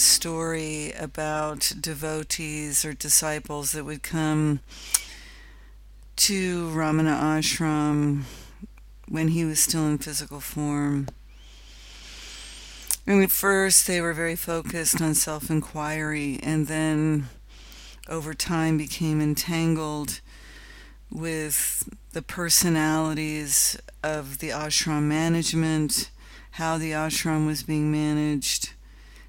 Story about devotees or disciples that would come to Ramana ashram when he was still in physical form. And at first, they were very focused on self inquiry, and then over time became entangled with the personalities of the ashram management, how the ashram was being managed,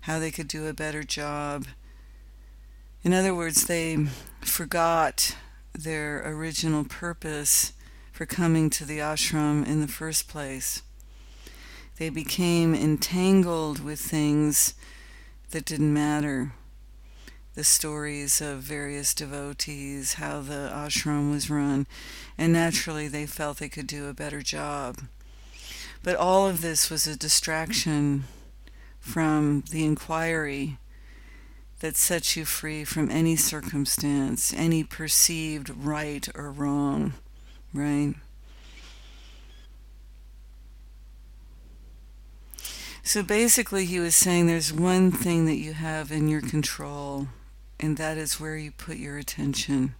how they could do a better job. In other words, they forgot their original purpose for coming to the ashram in the first place. They became entangled with things that didn't matter. The stories of various devotees, how the ashram was run, and naturally they felt they could do a better job. But all of this was a distraction from the inquiry that sets you free from any circumstance, any perceived right or wrong, right? So basically, he was saying there's one thing that you have in your control, and that is where you put your attention.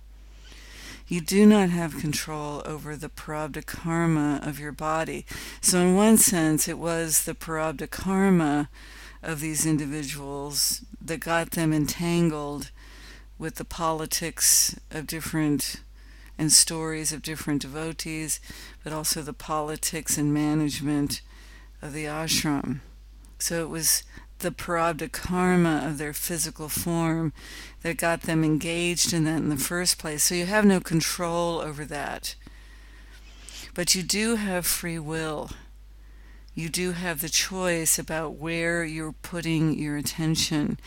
You do not have control over the prarabdha karma of your body. So, in one sense, it was the prarabdha karma of these individuals that got them entangled with the politics of different and stories of different devotees, but also the politics and management of the ashram. So it was the prarabdha karma of their physical form that got them engaged in that in the first place. So you have no control over that. But you do have free will you do have the choice about where you're putting your attention.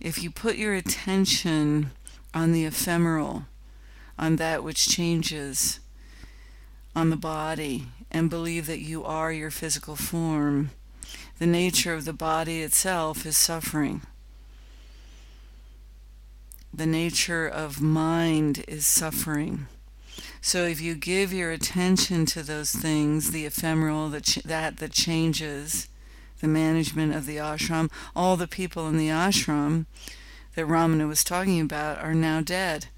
If you put your attention on the ephemeral, on that which changes, on the body, and believe that you are your physical form, the nature of the body itself is suffering. The nature of mind is suffering. So if you give your attention to those things, the ephemeral, that ch- that that changes, the management of the ashram, all the people in the ashram that Ramana was talking about are now dead.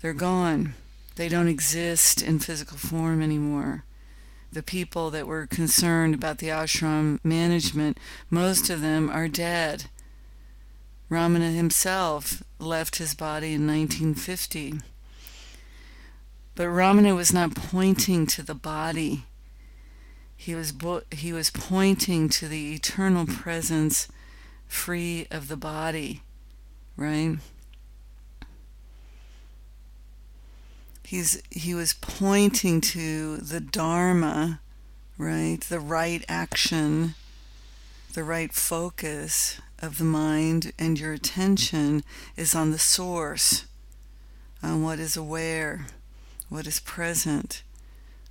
They're gone. They don't exist in physical form anymore. The people that were concerned about the ashram management, most of them are dead. Ramana himself left his body in 1950. But Ramana was not pointing to the body. He was, bo- he was pointing to the eternal presence free of the body, right? He's, he was pointing to the Dharma, right? The right action, the right focus of the mind, and your attention is on the source, on what is aware what is present,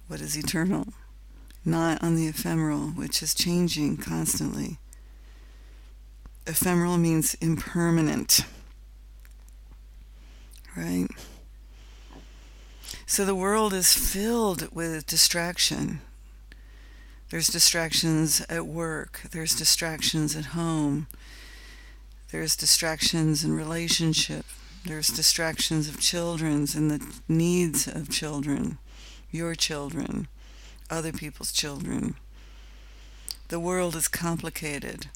what is eternal, not on the ephemeral, which is changing constantly. Ephemeral means impermanent, right? So the world is filled with distraction. There's distractions at work, there's distractions at home, there's distractions in relationship, there's distractions of children's and the needs of children, your children, other people's children. The world is complicated.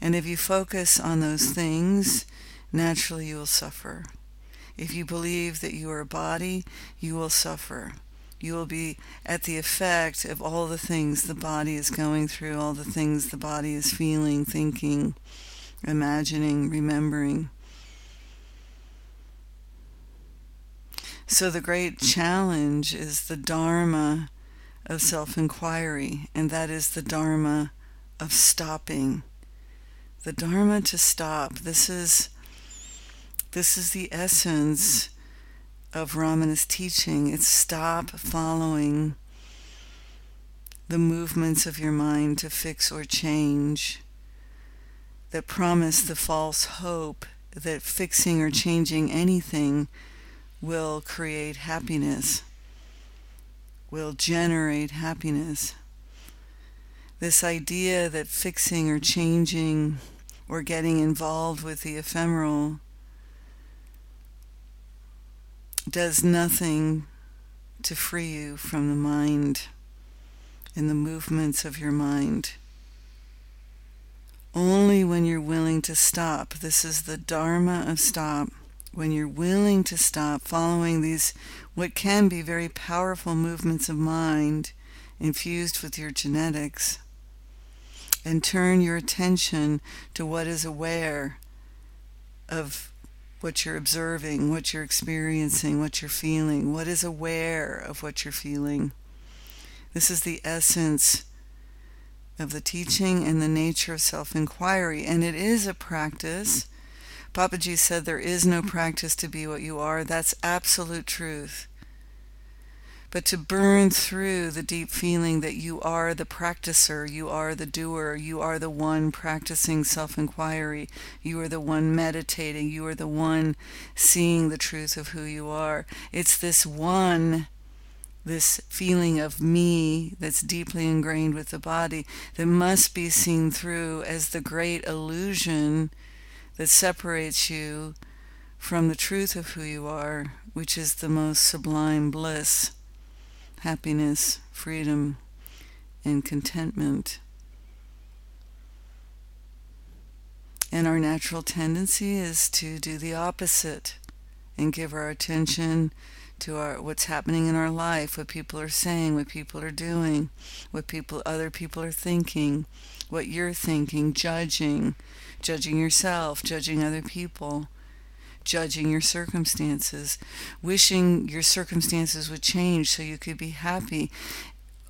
And if you focus on those things, naturally you will suffer. If you believe that you are a body, you will suffer. You will be at the effect of all the things the body is going through, all the things the body is feeling, thinking, imagining, remembering. So the great challenge is the Dharma of self inquiry, and that is the Dharma of stopping. The Dharma to stop. This is this is the essence of Ramana's teaching. It's stop following the movements of your mind to fix or change that promise the false hope that fixing or changing anything will create happiness, will generate happiness. this idea that fixing or changing or getting involved with the ephemeral does nothing to free you from the mind and the movements of your mind. Only when you're willing to stop, this is the Dharma of stop, when you're willing to stop following these, what can be very powerful movements of mind infused with your genetics, and turn your attention to what is aware of what you're observing, what you're experiencing, what you're feeling, what is aware of what you're feeling. This is the essence of the teaching and the nature of self inquiry, and it is a practice. Papaji said there is no practice to be what you are. That's absolute truth but to burn through the deep feeling that you are the practicer, you are the doer, you are the one practicing self inquiry, you are the one meditating, you are the one seeing the truth of who you are. It's this one. This feeling of me that's deeply ingrained with the body that must be seen through as the great illusion that separates you from the truth of who you are, which is the most sublime bliss happiness, freedom, and contentment. And our natural tendency is to do the opposite and give our attention to our what's happening in our life, what people are saying, what people are doing, what people other people are thinking, what you're thinking, judging, judging yourself, judging other people judging your circumstances, wishing your circumstances would change so you could be happy,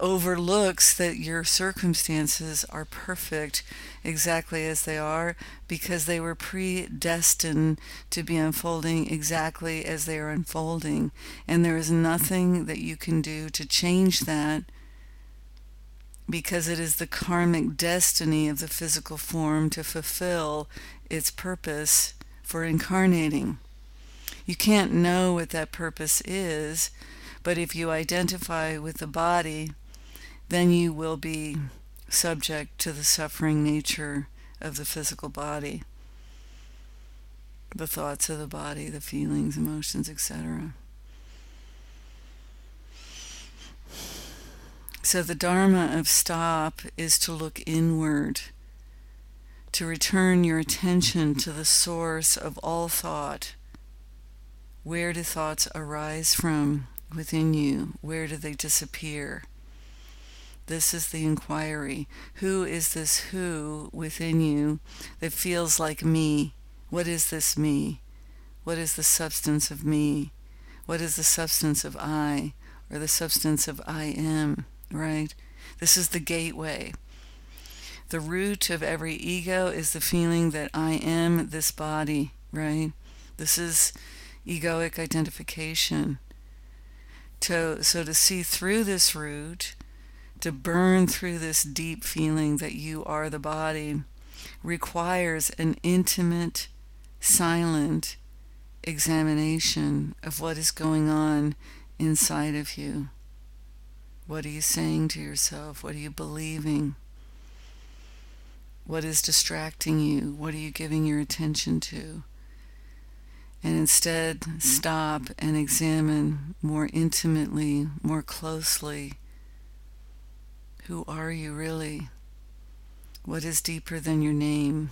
overlooks that your circumstances are perfect exactly as they are because they were predestined to be unfolding exactly as they are unfolding. And there is nothing that you can do to change that because it is the karmic destiny of the physical form to fulfill its purpose for incarnating. You can't know what that purpose is, but if you identify with the body, then you will be subject to the suffering nature of the physical body, the thoughts of the body, the feelings, emotions, etc. So the Dharma of stop is to look inward to return your attention to the source of all thought. Where do thoughts arise from within you? Where do they disappear? This is the inquiry. Who is this who within you that feels like me? What is this me? What is the substance of me? What is the substance of I or the substance of I am, right? This is the gateway. The root of every ego is the feeling that I am this body, right? This is egoic identification. To, so to see through this root, to burn through this deep feeling that you are the body, requires an intimate, silent examination of what is going on inside of you. What are you saying to yourself? What are you believing? What is distracting you? What are you giving your attention to? And instead, stop and examine more intimately, more closely. Who are you really? What is deeper than your name?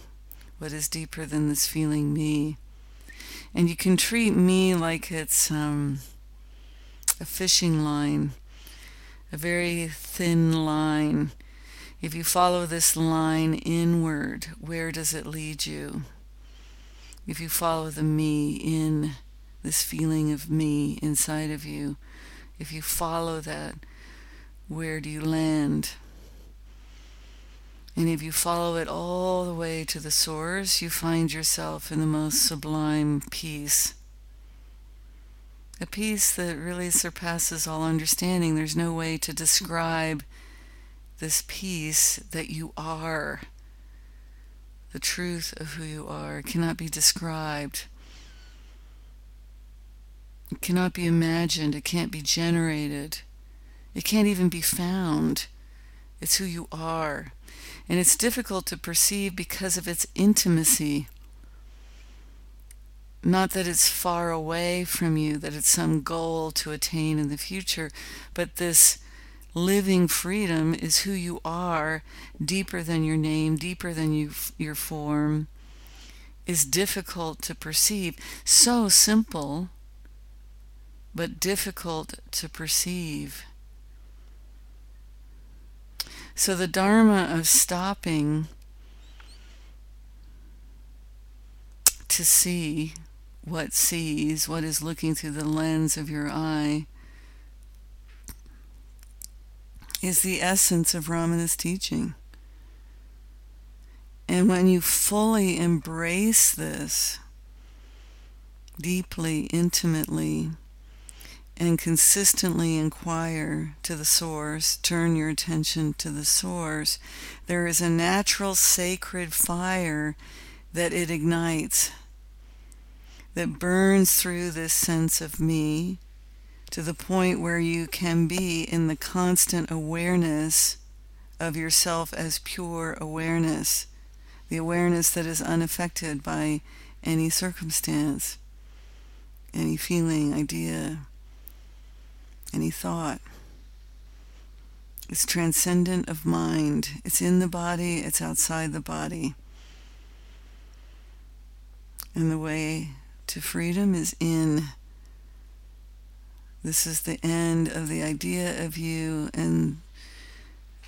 What is deeper than this feeling me? And you can treat me like it's um, a fishing line, a very thin line if you follow this line inward, where does it lead you? If you follow the me in, this feeling of me inside of you, if you follow that, where do you land? And if you follow it all the way to the source, you find yourself in the most sublime peace. A peace that really surpasses all understanding. There's no way to describe this peace that you are. The truth of who you are cannot be described. It cannot be imagined. It can't be generated. It can't even be found. It's who you are. And it's difficult to perceive because of its intimacy. Not that it's far away from you, that it's some goal to attain in the future, but this living freedom is who you are, deeper than your name, deeper than you, your form, is difficult to perceive. So simple, but difficult to perceive. So the Dharma of stopping to see what sees, what is looking through the lens of your eye, is the essence of Ramana's teaching. And when you fully embrace this, deeply, intimately, and consistently inquire to the source, turn your attention to the source, there is a natural sacred fire that it ignites, that burns through this sense of me to the point where you can be in the constant awareness of yourself as pure awareness, the awareness that is unaffected by any circumstance, any feeling, idea, any thought. It's transcendent of mind. It's in the body, it's outside the body. And the way to freedom is in. This is the end of the idea of you and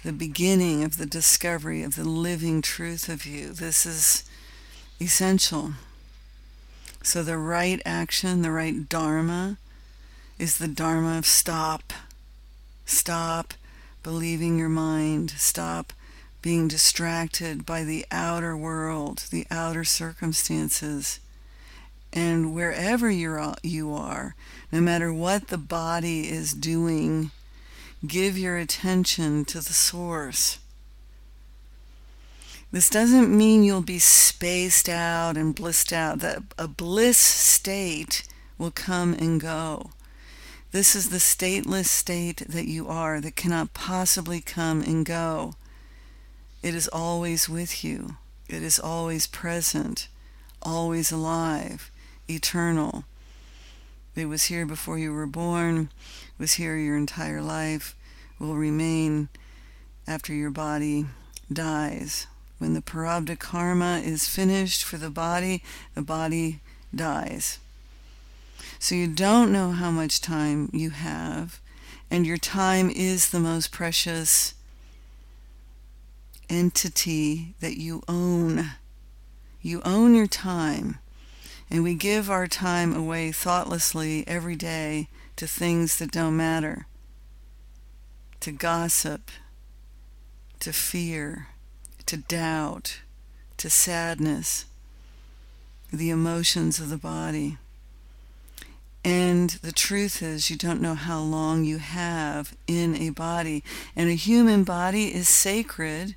the beginning of the discovery of the living truth of you. This is essential. So, the right action, the right Dharma, is the Dharma of stop. Stop believing your mind. Stop being distracted by the outer world, the outer circumstances. And wherever you're, you are, no matter what the body is doing, give your attention to the source. This doesn't mean you'll be spaced out and blissed out. That a bliss state will come and go. This is the stateless state that you are that cannot possibly come and go. It is always with you. It is always present, always alive, eternal. It was here before you were born, was here your entire life, will remain after your body dies. When the prarabdha karma is finished for the body, the body dies. So you don't know how much time you have, and your time is the most precious entity that you own. You own your time, and we give our time away thoughtlessly every day to things that don't matter, to gossip, to fear, to doubt, to sadness, the emotions of the body. And the truth is, you don't know how long you have in a body. And a human body is sacred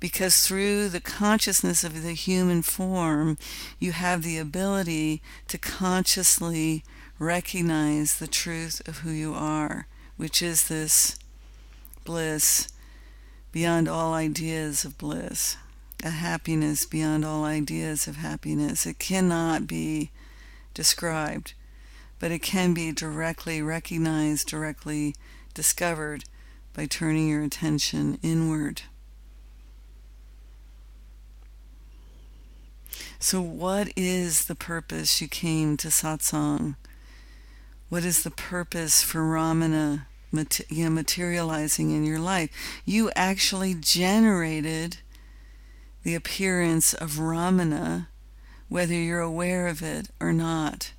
because through the consciousness of the human form, you have the ability to consciously recognize the truth of who you are, which is this bliss beyond all ideas of bliss, a happiness beyond all ideas of happiness. It cannot be described but it can be directly recognized, directly discovered by turning your attention inward. So, what is the purpose you came to satsang? What is the purpose for Ramana materializing in your life? You actually generated the appearance of Ramana, whether you're aware of it or not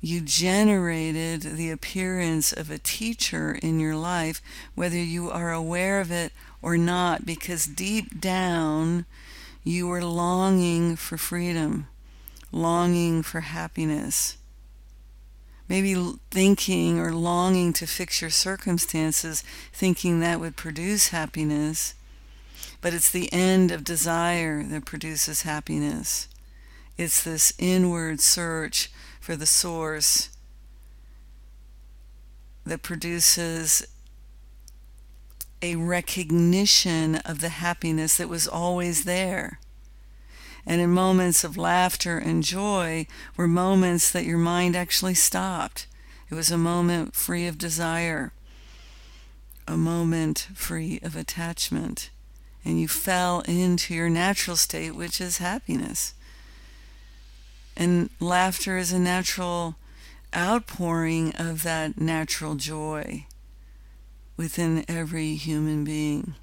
you generated the appearance of a teacher in your life, whether you are aware of it or not, because deep down you were longing for freedom, longing for happiness. Maybe thinking or longing to fix your circumstances, thinking that would produce happiness. But it's the end of desire that produces happiness. It's this inward search for the source that produces a recognition of the happiness that was always there. And in moments of laughter and joy were moments that your mind actually stopped. It was a moment free of desire, a moment free of attachment. And you fell into your natural state, which is happiness. And laughter is a natural outpouring of that natural joy within every human being.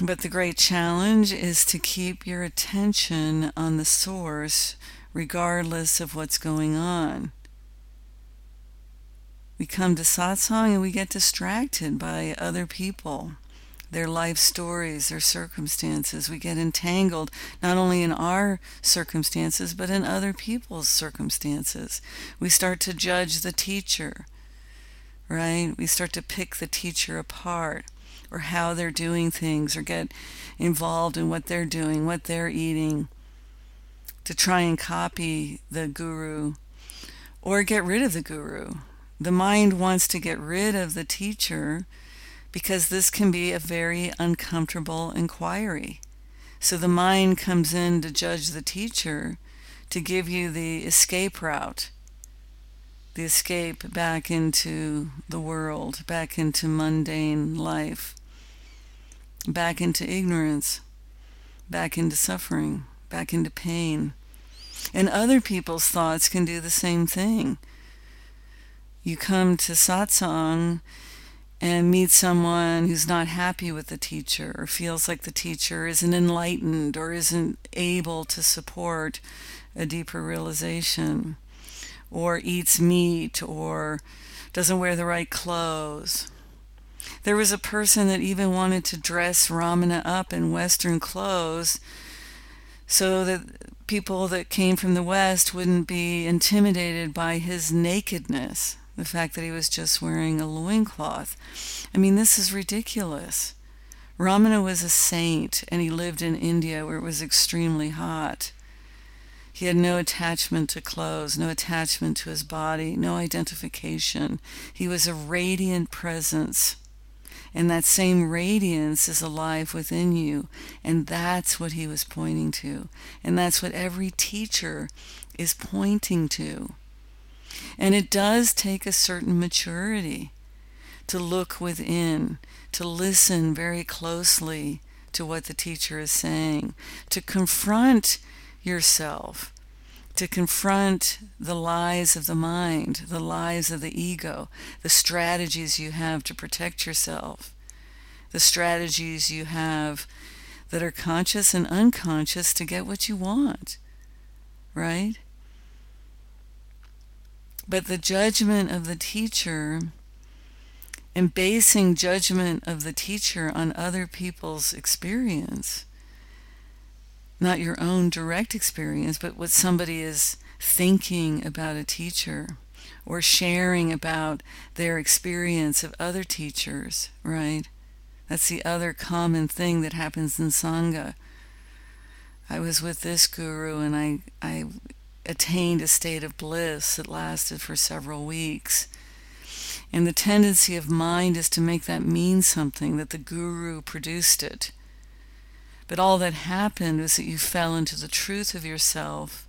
But the great challenge is to keep your attention on the source regardless of what's going on. We come to satsang and we get distracted by other people, their life stories, their circumstances. We get entangled not only in our circumstances, but in other people's circumstances. We start to judge the teacher, right? We start to pick the teacher apart or how they're doing things or get involved in what they're doing, what they're eating, to try and copy the guru or get rid of the guru. The mind wants to get rid of the teacher because this can be a very uncomfortable inquiry. So the mind comes in to judge the teacher to give you the escape route, the escape back into the world, back into mundane life back into ignorance, back into suffering, back into pain. And other people's thoughts can do the same thing. You come to satsang and meet someone who's not happy with the teacher or feels like the teacher isn't enlightened or isn't able to support a deeper realization or eats meat or doesn't wear the right clothes there was a person that even wanted to dress Ramana up in Western clothes so that people that came from the West wouldn't be intimidated by his nakedness, the fact that he was just wearing a loincloth. I mean, this is ridiculous. Ramana was a saint and he lived in India where it was extremely hot. He had no attachment to clothes, no attachment to his body, no identification. He was a radiant presence. And that same radiance is alive within you. And that's what he was pointing to. And that's what every teacher is pointing to. And it does take a certain maturity to look within, to listen very closely to what the teacher is saying, to confront yourself to confront the lies of the mind, the lies of the ego, the strategies you have to protect yourself, the strategies you have that are conscious and unconscious to get what you want, right? But the judgment of the teacher and basing judgment of the teacher on other people's experience not your own direct experience, but what somebody is thinking about a teacher or sharing about their experience of other teachers, right? That's the other common thing that happens in Sangha. I was with this guru and I, I attained a state of bliss that lasted for several weeks. And the tendency of mind is to make that mean something, that the guru produced it. But all that happened was that you fell into the truth of yourself.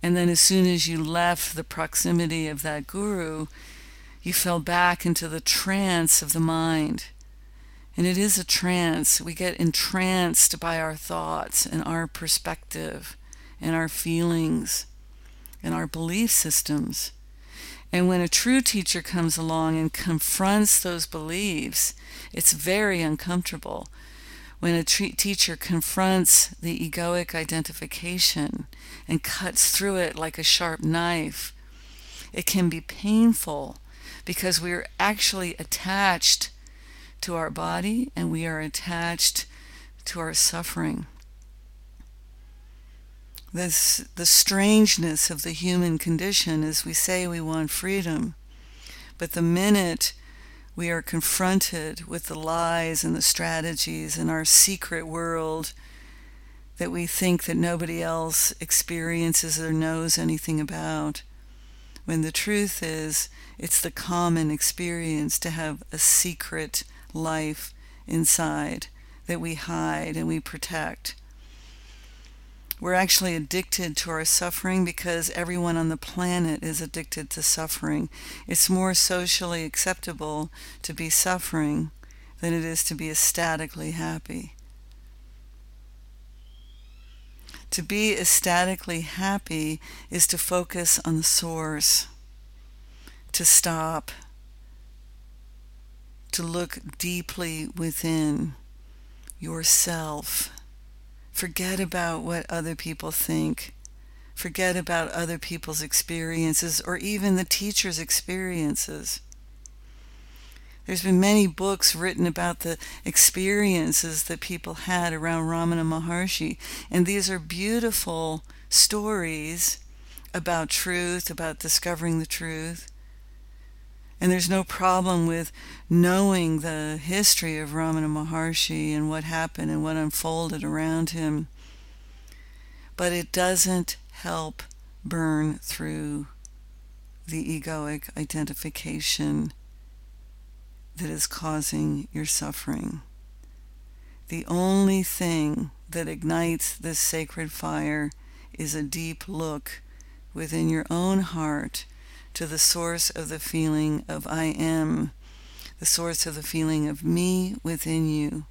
And then, as soon as you left the proximity of that guru, you fell back into the trance of the mind. And it is a trance. We get entranced by our thoughts and our perspective and our feelings and our belief systems. And when a true teacher comes along and confronts those beliefs, it's very uncomfortable when a tre- teacher confronts the egoic identification and cuts through it like a sharp knife, it can be painful because we are actually attached to our body and we are attached to our suffering. This, the strangeness of the human condition is we say we want freedom, but the minute we are confronted with the lies and the strategies in our secret world that we think that nobody else experiences or knows anything about. when the truth is it's the common experience to have a secret life inside that we hide and we protect. We're actually addicted to our suffering because everyone on the planet is addicted to suffering. It's more socially acceptable to be suffering than it is to be ecstatically happy. To be ecstatically happy is to focus on the source, to stop, to look deeply within yourself Forget about what other people think. Forget about other people's experiences or even the teacher's experiences. There's been many books written about the experiences that people had around Ramana Maharshi, and these are beautiful stories about truth, about discovering the truth. And there's no problem with knowing the history of Ramana Maharshi and what happened and what unfolded around him. But it doesn't help burn through the egoic identification that is causing your suffering. The only thing that ignites this sacred fire is a deep look within your own heart to the source of the feeling of I am, the source of the feeling of me within you.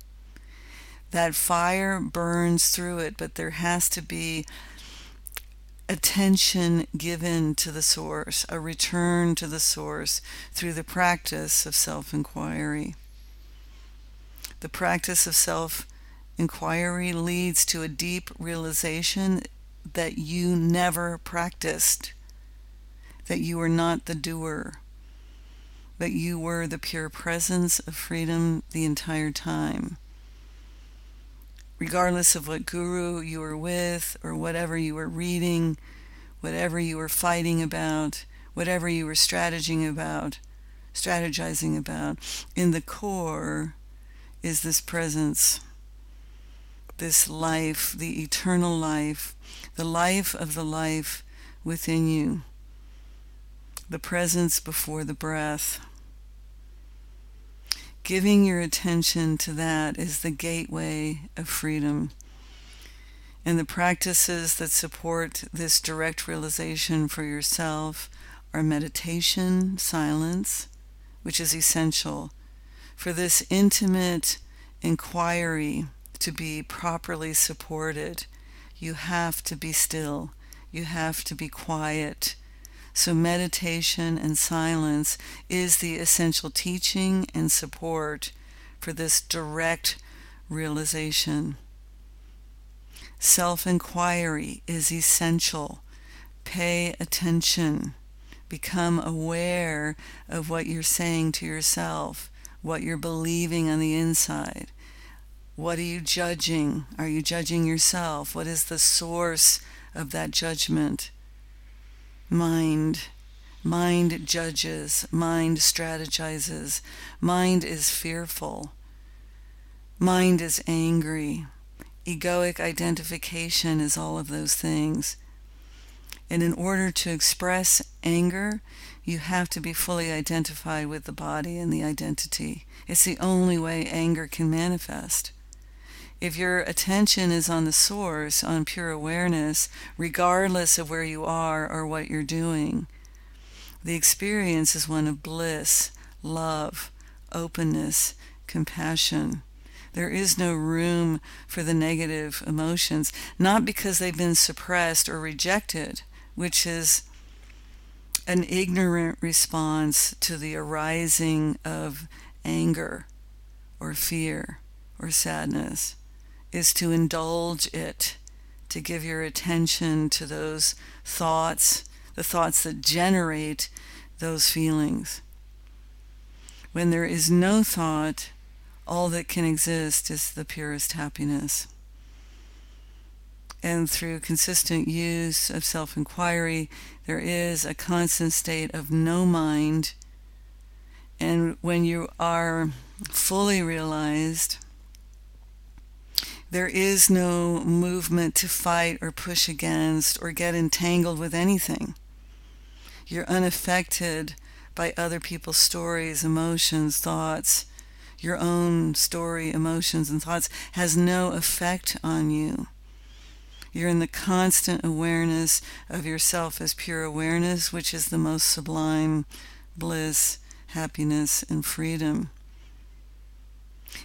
That fire burns through it, but there has to be attention given to the source, a return to the source through the practice of self inquiry. The practice of self inquiry leads to a deep realization that you never practiced that you were not the doer, but you were the pure presence of freedom the entire time. Regardless of what guru you were with, or whatever you were reading, whatever you were fighting about, whatever you were strategizing about, strategizing about, in the core is this presence, this life, the eternal life, the life of the life within you the presence before the breath. Giving your attention to that is the gateway of freedom. And the practices that support this direct realization for yourself are meditation, silence, which is essential for this intimate inquiry to be properly supported. You have to be still. You have to be quiet. So, meditation and silence is the essential teaching and support for this direct realization. Self inquiry is essential. Pay attention. Become aware of what you're saying to yourself, what you're believing on the inside. What are you judging? Are you judging yourself? What is the source of that judgment? Mind. Mind judges, mind strategizes, mind is fearful, mind is angry. Egoic identification is all of those things. And in order to express anger, you have to be fully identified with the body and the identity. It's the only way anger can manifest. If your attention is on the source, on pure awareness, regardless of where you are or what you're doing, the experience is one of bliss, love, openness, compassion. There is no room for the negative emotions, not because they've been suppressed or rejected, which is an ignorant response to the arising of anger or fear or sadness is to indulge it, to give your attention to those thoughts, the thoughts that generate those feelings. When there is no thought, all that can exist is the purest happiness. And through consistent use of self inquiry, there is a constant state of no mind. And when you are fully realized, there is no movement to fight or push against or get entangled with anything. You're unaffected by other people's stories, emotions, thoughts. Your own story, emotions, and thoughts has no effect on you. You're in the constant awareness of yourself as pure awareness, which is the most sublime bliss, happiness, and freedom.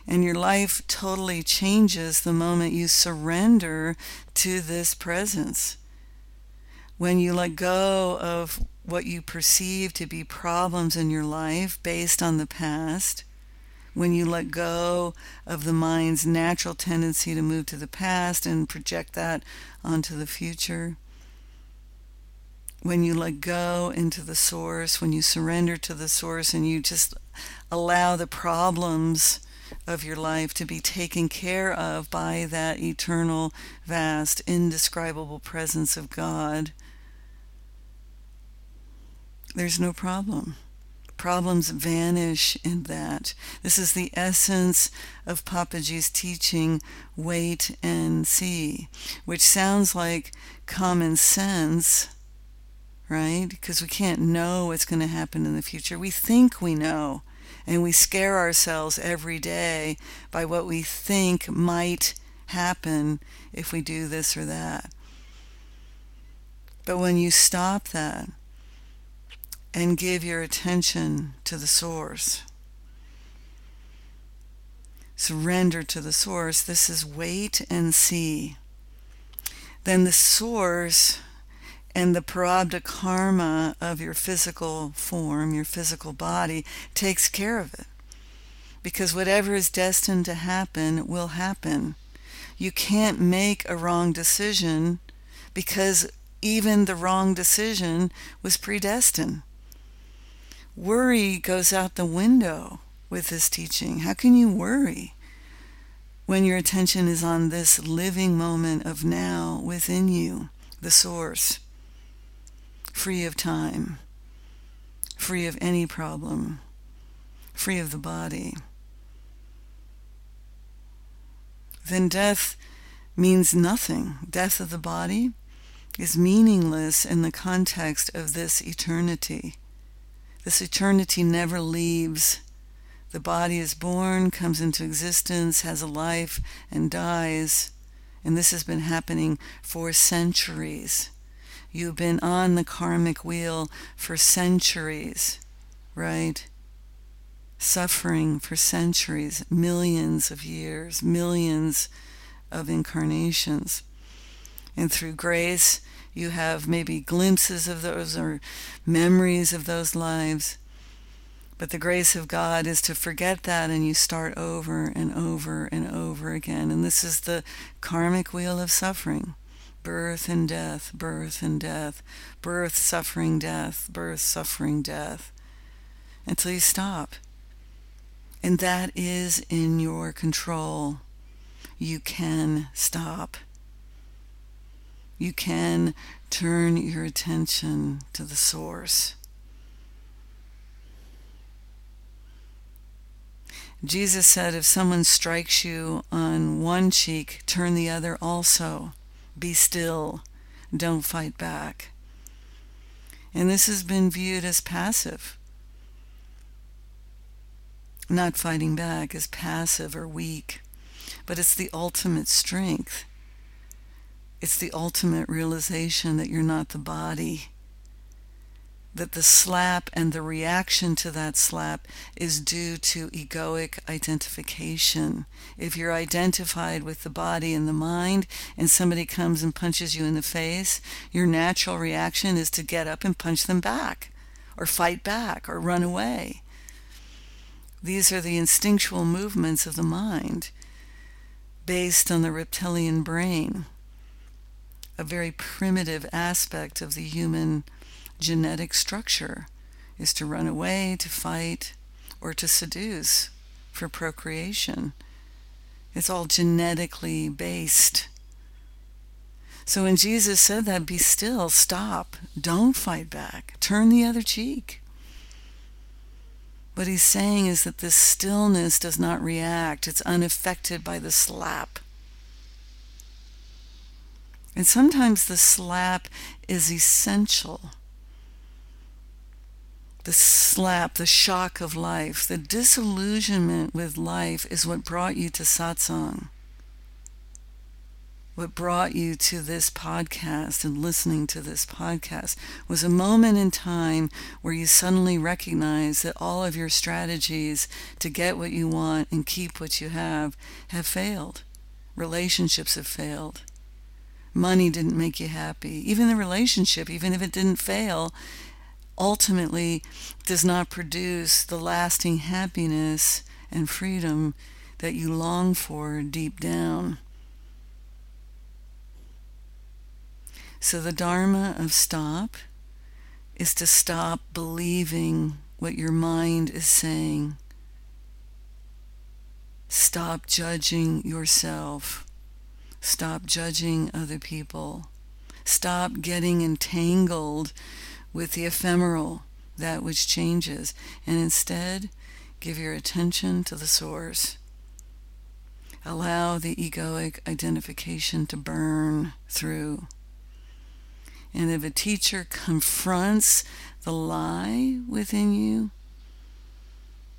And your life totally changes the moment you surrender to this presence. When you let go of what you perceive to be problems in your life based on the past, when you let go of the mind's natural tendency to move to the past and project that onto the future, when you let go into the source, when you surrender to the source and you just allow the problems of your life to be taken care of by that eternal, vast, indescribable presence of God, there's no problem. Problems vanish in that. This is the essence of Papaji's teaching, wait and see, which sounds like common sense, right? Because we can't know what's going to happen in the future. We think we know, and we scare ourselves every day by what we think might happen if we do this or that. But when you stop that, and give your attention to the source. Surrender to the source. This is wait and see. Then the source and the prarabdha karma of your physical form, your physical body, takes care of it. Because whatever is destined to happen will happen. You can't make a wrong decision because even the wrong decision was predestined. Worry goes out the window with this teaching. How can you worry when your attention is on this living moment of now within you, the source, free of time, free of any problem, free of the body? Then death means nothing. Death of the body is meaningless in the context of this eternity. This eternity never leaves. The body is born, comes into existence, has a life, and dies. And this has been happening for centuries. You've been on the karmic wheel for centuries, right? Suffering for centuries, millions of years, millions of incarnations. And through grace, you have maybe glimpses of those or memories of those lives. But the grace of God is to forget that and you start over and over and over again. And this is the karmic wheel of suffering birth and death, birth and death, birth, suffering, death, birth, suffering, death, until you stop. And that is in your control. You can stop you can turn your attention to the source. Jesus said, if someone strikes you on one cheek, turn the other also. Be still. Don't fight back. And this has been viewed as passive. Not fighting back as passive or weak, but it's the ultimate strength. It's the ultimate realization that you're not the body. That the slap and the reaction to that slap is due to egoic identification. If you're identified with the body and the mind, and somebody comes and punches you in the face, your natural reaction is to get up and punch them back, or fight back, or run away. These are the instinctual movements of the mind based on the reptilian brain a very primitive aspect of the human genetic structure is to run away, to fight, or to seduce for procreation. It's all genetically based. So when Jesus said that, be still, stop, don't fight back, turn the other cheek. What he's saying is that this stillness does not react, it's unaffected by the slap. And sometimes the slap is essential the slap, the shock of life, the disillusionment with life is what brought you to satsang. What brought you to this podcast and listening to this podcast was a moment in time where you suddenly recognize that all of your strategies to get what you want and keep what you have have failed. Relationships have failed. Money didn't make you happy. Even the relationship, even if it didn't fail, ultimately does not produce the lasting happiness and freedom that you long for deep down. So, the Dharma of stop is to stop believing what your mind is saying. Stop judging yourself. Stop judging other people. Stop getting entangled with the ephemeral, that which changes, and instead give your attention to the source. Allow the egoic identification to burn through. And if a teacher confronts the lie within you,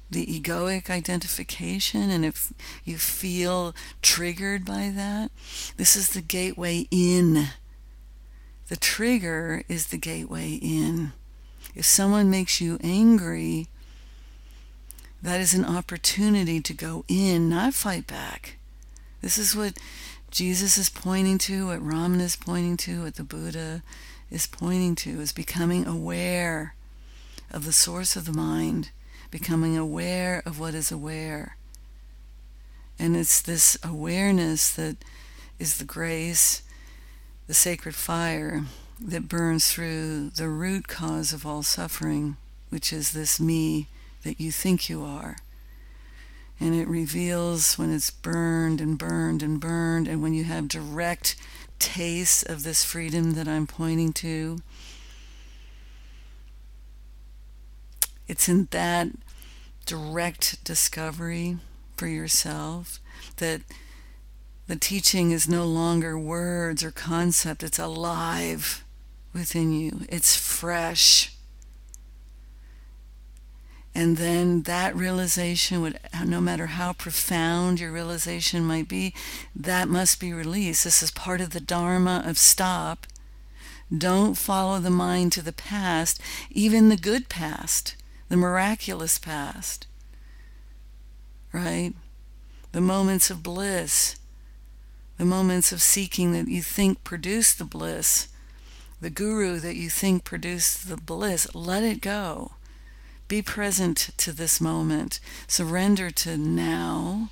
the egoic identification, and if you feel triggered by that, this is the gateway in the trigger is the gateway in. If someone makes you angry, that is an opportunity to go in, not fight back. This is what Jesus is pointing to, what Ramana is pointing to, what the Buddha is pointing to, is becoming aware of the source of the mind, becoming aware of what is aware. And it's this awareness that is the grace the sacred fire that burns through the root cause of all suffering, which is this me that you think you are. And it reveals when it's burned and burned and burned, and when you have direct taste of this freedom that I'm pointing to. It's in that direct discovery for yourself that the teaching is no longer words or concept, it's alive within you, it's fresh. And then that realization would, no matter how profound your realization might be, that must be released. This is part of the Dharma of stop. Don't follow the mind to the past, even the good past, the miraculous past, right? The moments of bliss the moments of seeking that you think produce the bliss, the guru that you think produced the bliss, let it go. Be present to this moment. Surrender to now.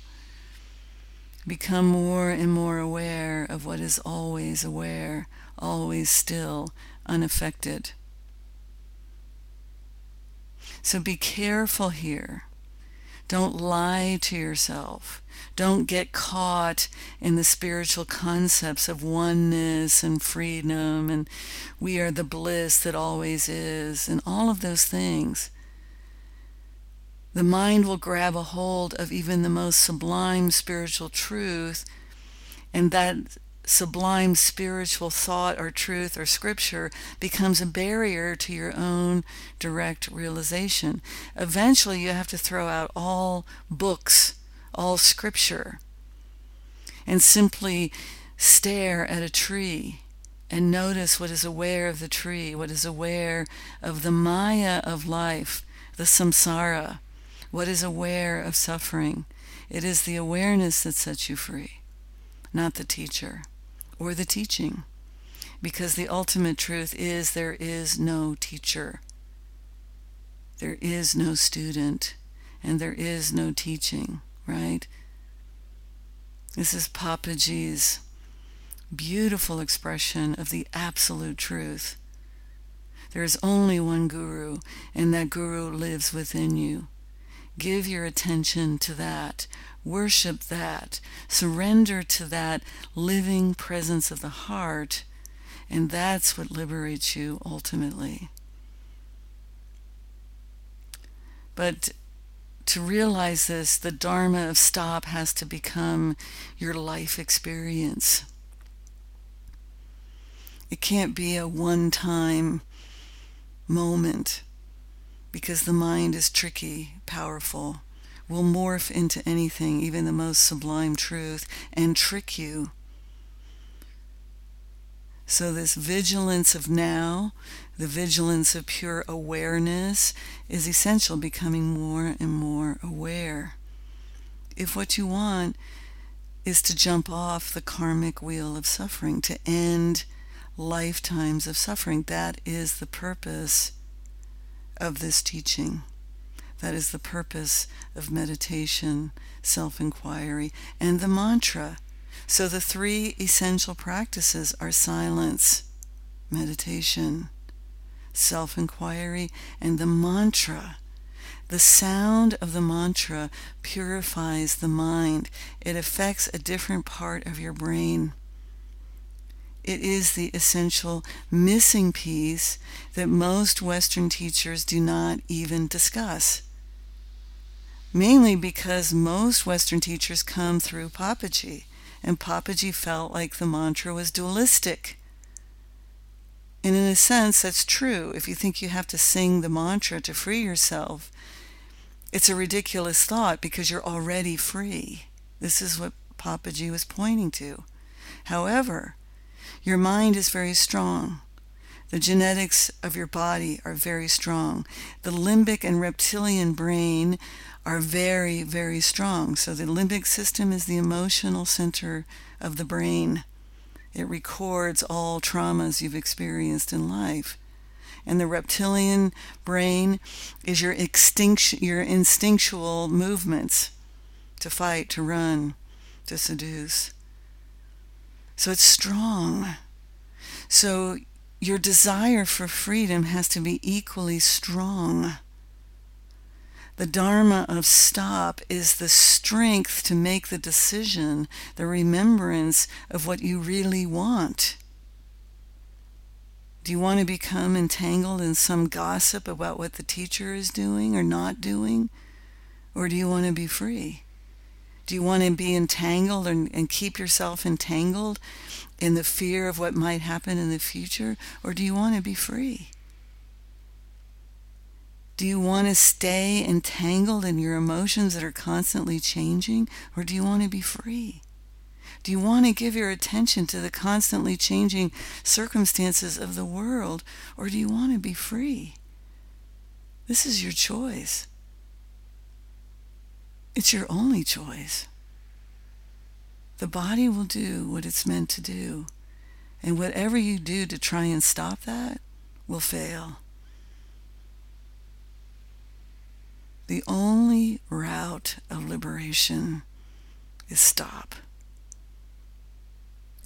Become more and more aware of what is always aware, always still, unaffected. So be careful here. Don't lie to yourself. Don't get caught in the spiritual concepts of oneness and freedom and we are the bliss that always is and all of those things. The mind will grab a hold of even the most sublime spiritual truth, and that sublime spiritual thought or truth or scripture becomes a barrier to your own direct realization. Eventually, you have to throw out all books all scripture and simply stare at a tree and notice what is aware of the tree, what is aware of the maya of life, the samsara, what is aware of suffering. It is the awareness that sets you free, not the teacher or the teaching. Because the ultimate truth is there is no teacher, there is no student, and there is no teaching right? This is Papaji's beautiful expression of the absolute truth. There is only one guru, and that guru lives within you. Give your attention to that. Worship that. Surrender to that living presence of the heart, and that's what liberates you ultimately. But to realize this, the Dharma of stop has to become your life experience. It can't be a one time moment because the mind is tricky, powerful, will morph into anything, even the most sublime truth, and trick you. So, this vigilance of now, the vigilance of pure awareness, is essential, becoming more and more aware. If what you want is to jump off the karmic wheel of suffering, to end lifetimes of suffering, that is the purpose of this teaching. That is the purpose of meditation, self inquiry, and the mantra. So the three essential practices are silence, meditation, self inquiry, and the mantra. The sound of the mantra purifies the mind, it affects a different part of your brain. It is the essential missing piece that most Western teachers do not even discuss. Mainly because most Western teachers come through Papaji, and Papaji felt like the mantra was dualistic. And in a sense, that's true. If you think you have to sing the mantra to free yourself, it's a ridiculous thought because you're already free. This is what Papaji was pointing to. However, your mind is very strong. The genetics of your body are very strong. The limbic and reptilian brain are very, very strong. So the limbic system is the emotional center of the brain. It records all traumas you've experienced in life. And the reptilian brain is your extinction, your instinctual movements to fight, to run, to seduce. So it's strong. So your desire for freedom has to be equally strong. The Dharma of stop is the strength to make the decision, the remembrance of what you really want. Do you want to become entangled in some gossip about what the teacher is doing or not doing? Or do you want to be free? Do you want to be entangled and, and keep yourself entangled in the fear of what might happen in the future? Or do you want to be free? Do you want to stay entangled in your emotions that are constantly changing? Or do you want to be free? Do you want to give your attention to the constantly changing circumstances of the world? Or do you want to be free? This is your choice. It's your only choice. The body will do what it's meant to do. And whatever you do to try and stop that will fail. The only route of liberation is stop.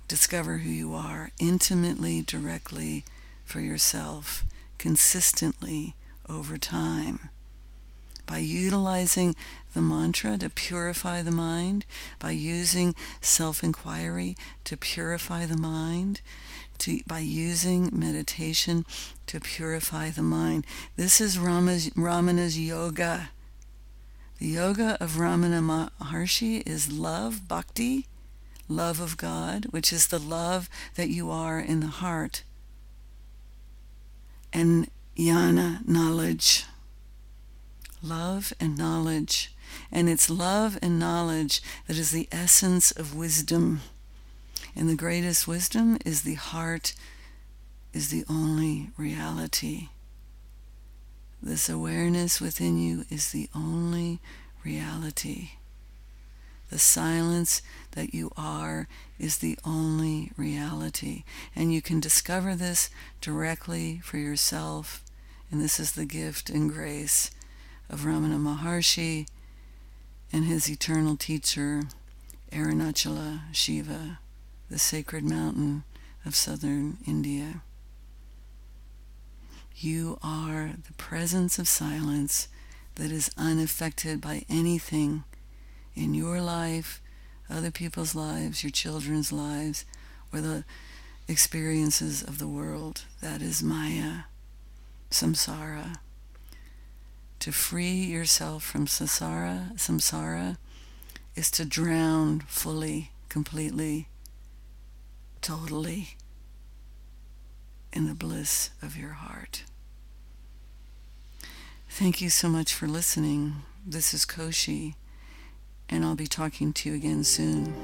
Discover who you are intimately, directly for yourself, consistently over time by utilizing the mantra to purify the mind, by using self inquiry to purify the mind, to, by using meditation to purify the mind. This is Rama's, Ramana's yoga. The yoga of Ramana Maharshi is love, bhakti, love of God, which is the love that you are in the heart, and jnana, knowledge love and knowledge. And it's love and knowledge that is the essence of wisdom. And the greatest wisdom is the heart is the only reality. This awareness within you is the only reality. The silence that you are is the only reality. And you can discover this directly for yourself. And this is the gift and grace of Ramana Maharshi and his eternal teacher, Arunachala Shiva, the sacred mountain of southern India. You are the presence of silence that is unaffected by anything in your life, other people's lives, your children's lives, or the experiences of the world. That is Maya, samsara. To free yourself from samsara, samsara is to drown fully, completely, totally in the bliss of your heart. Thank you so much for listening. This is Koshi, and I'll be talking to you again soon.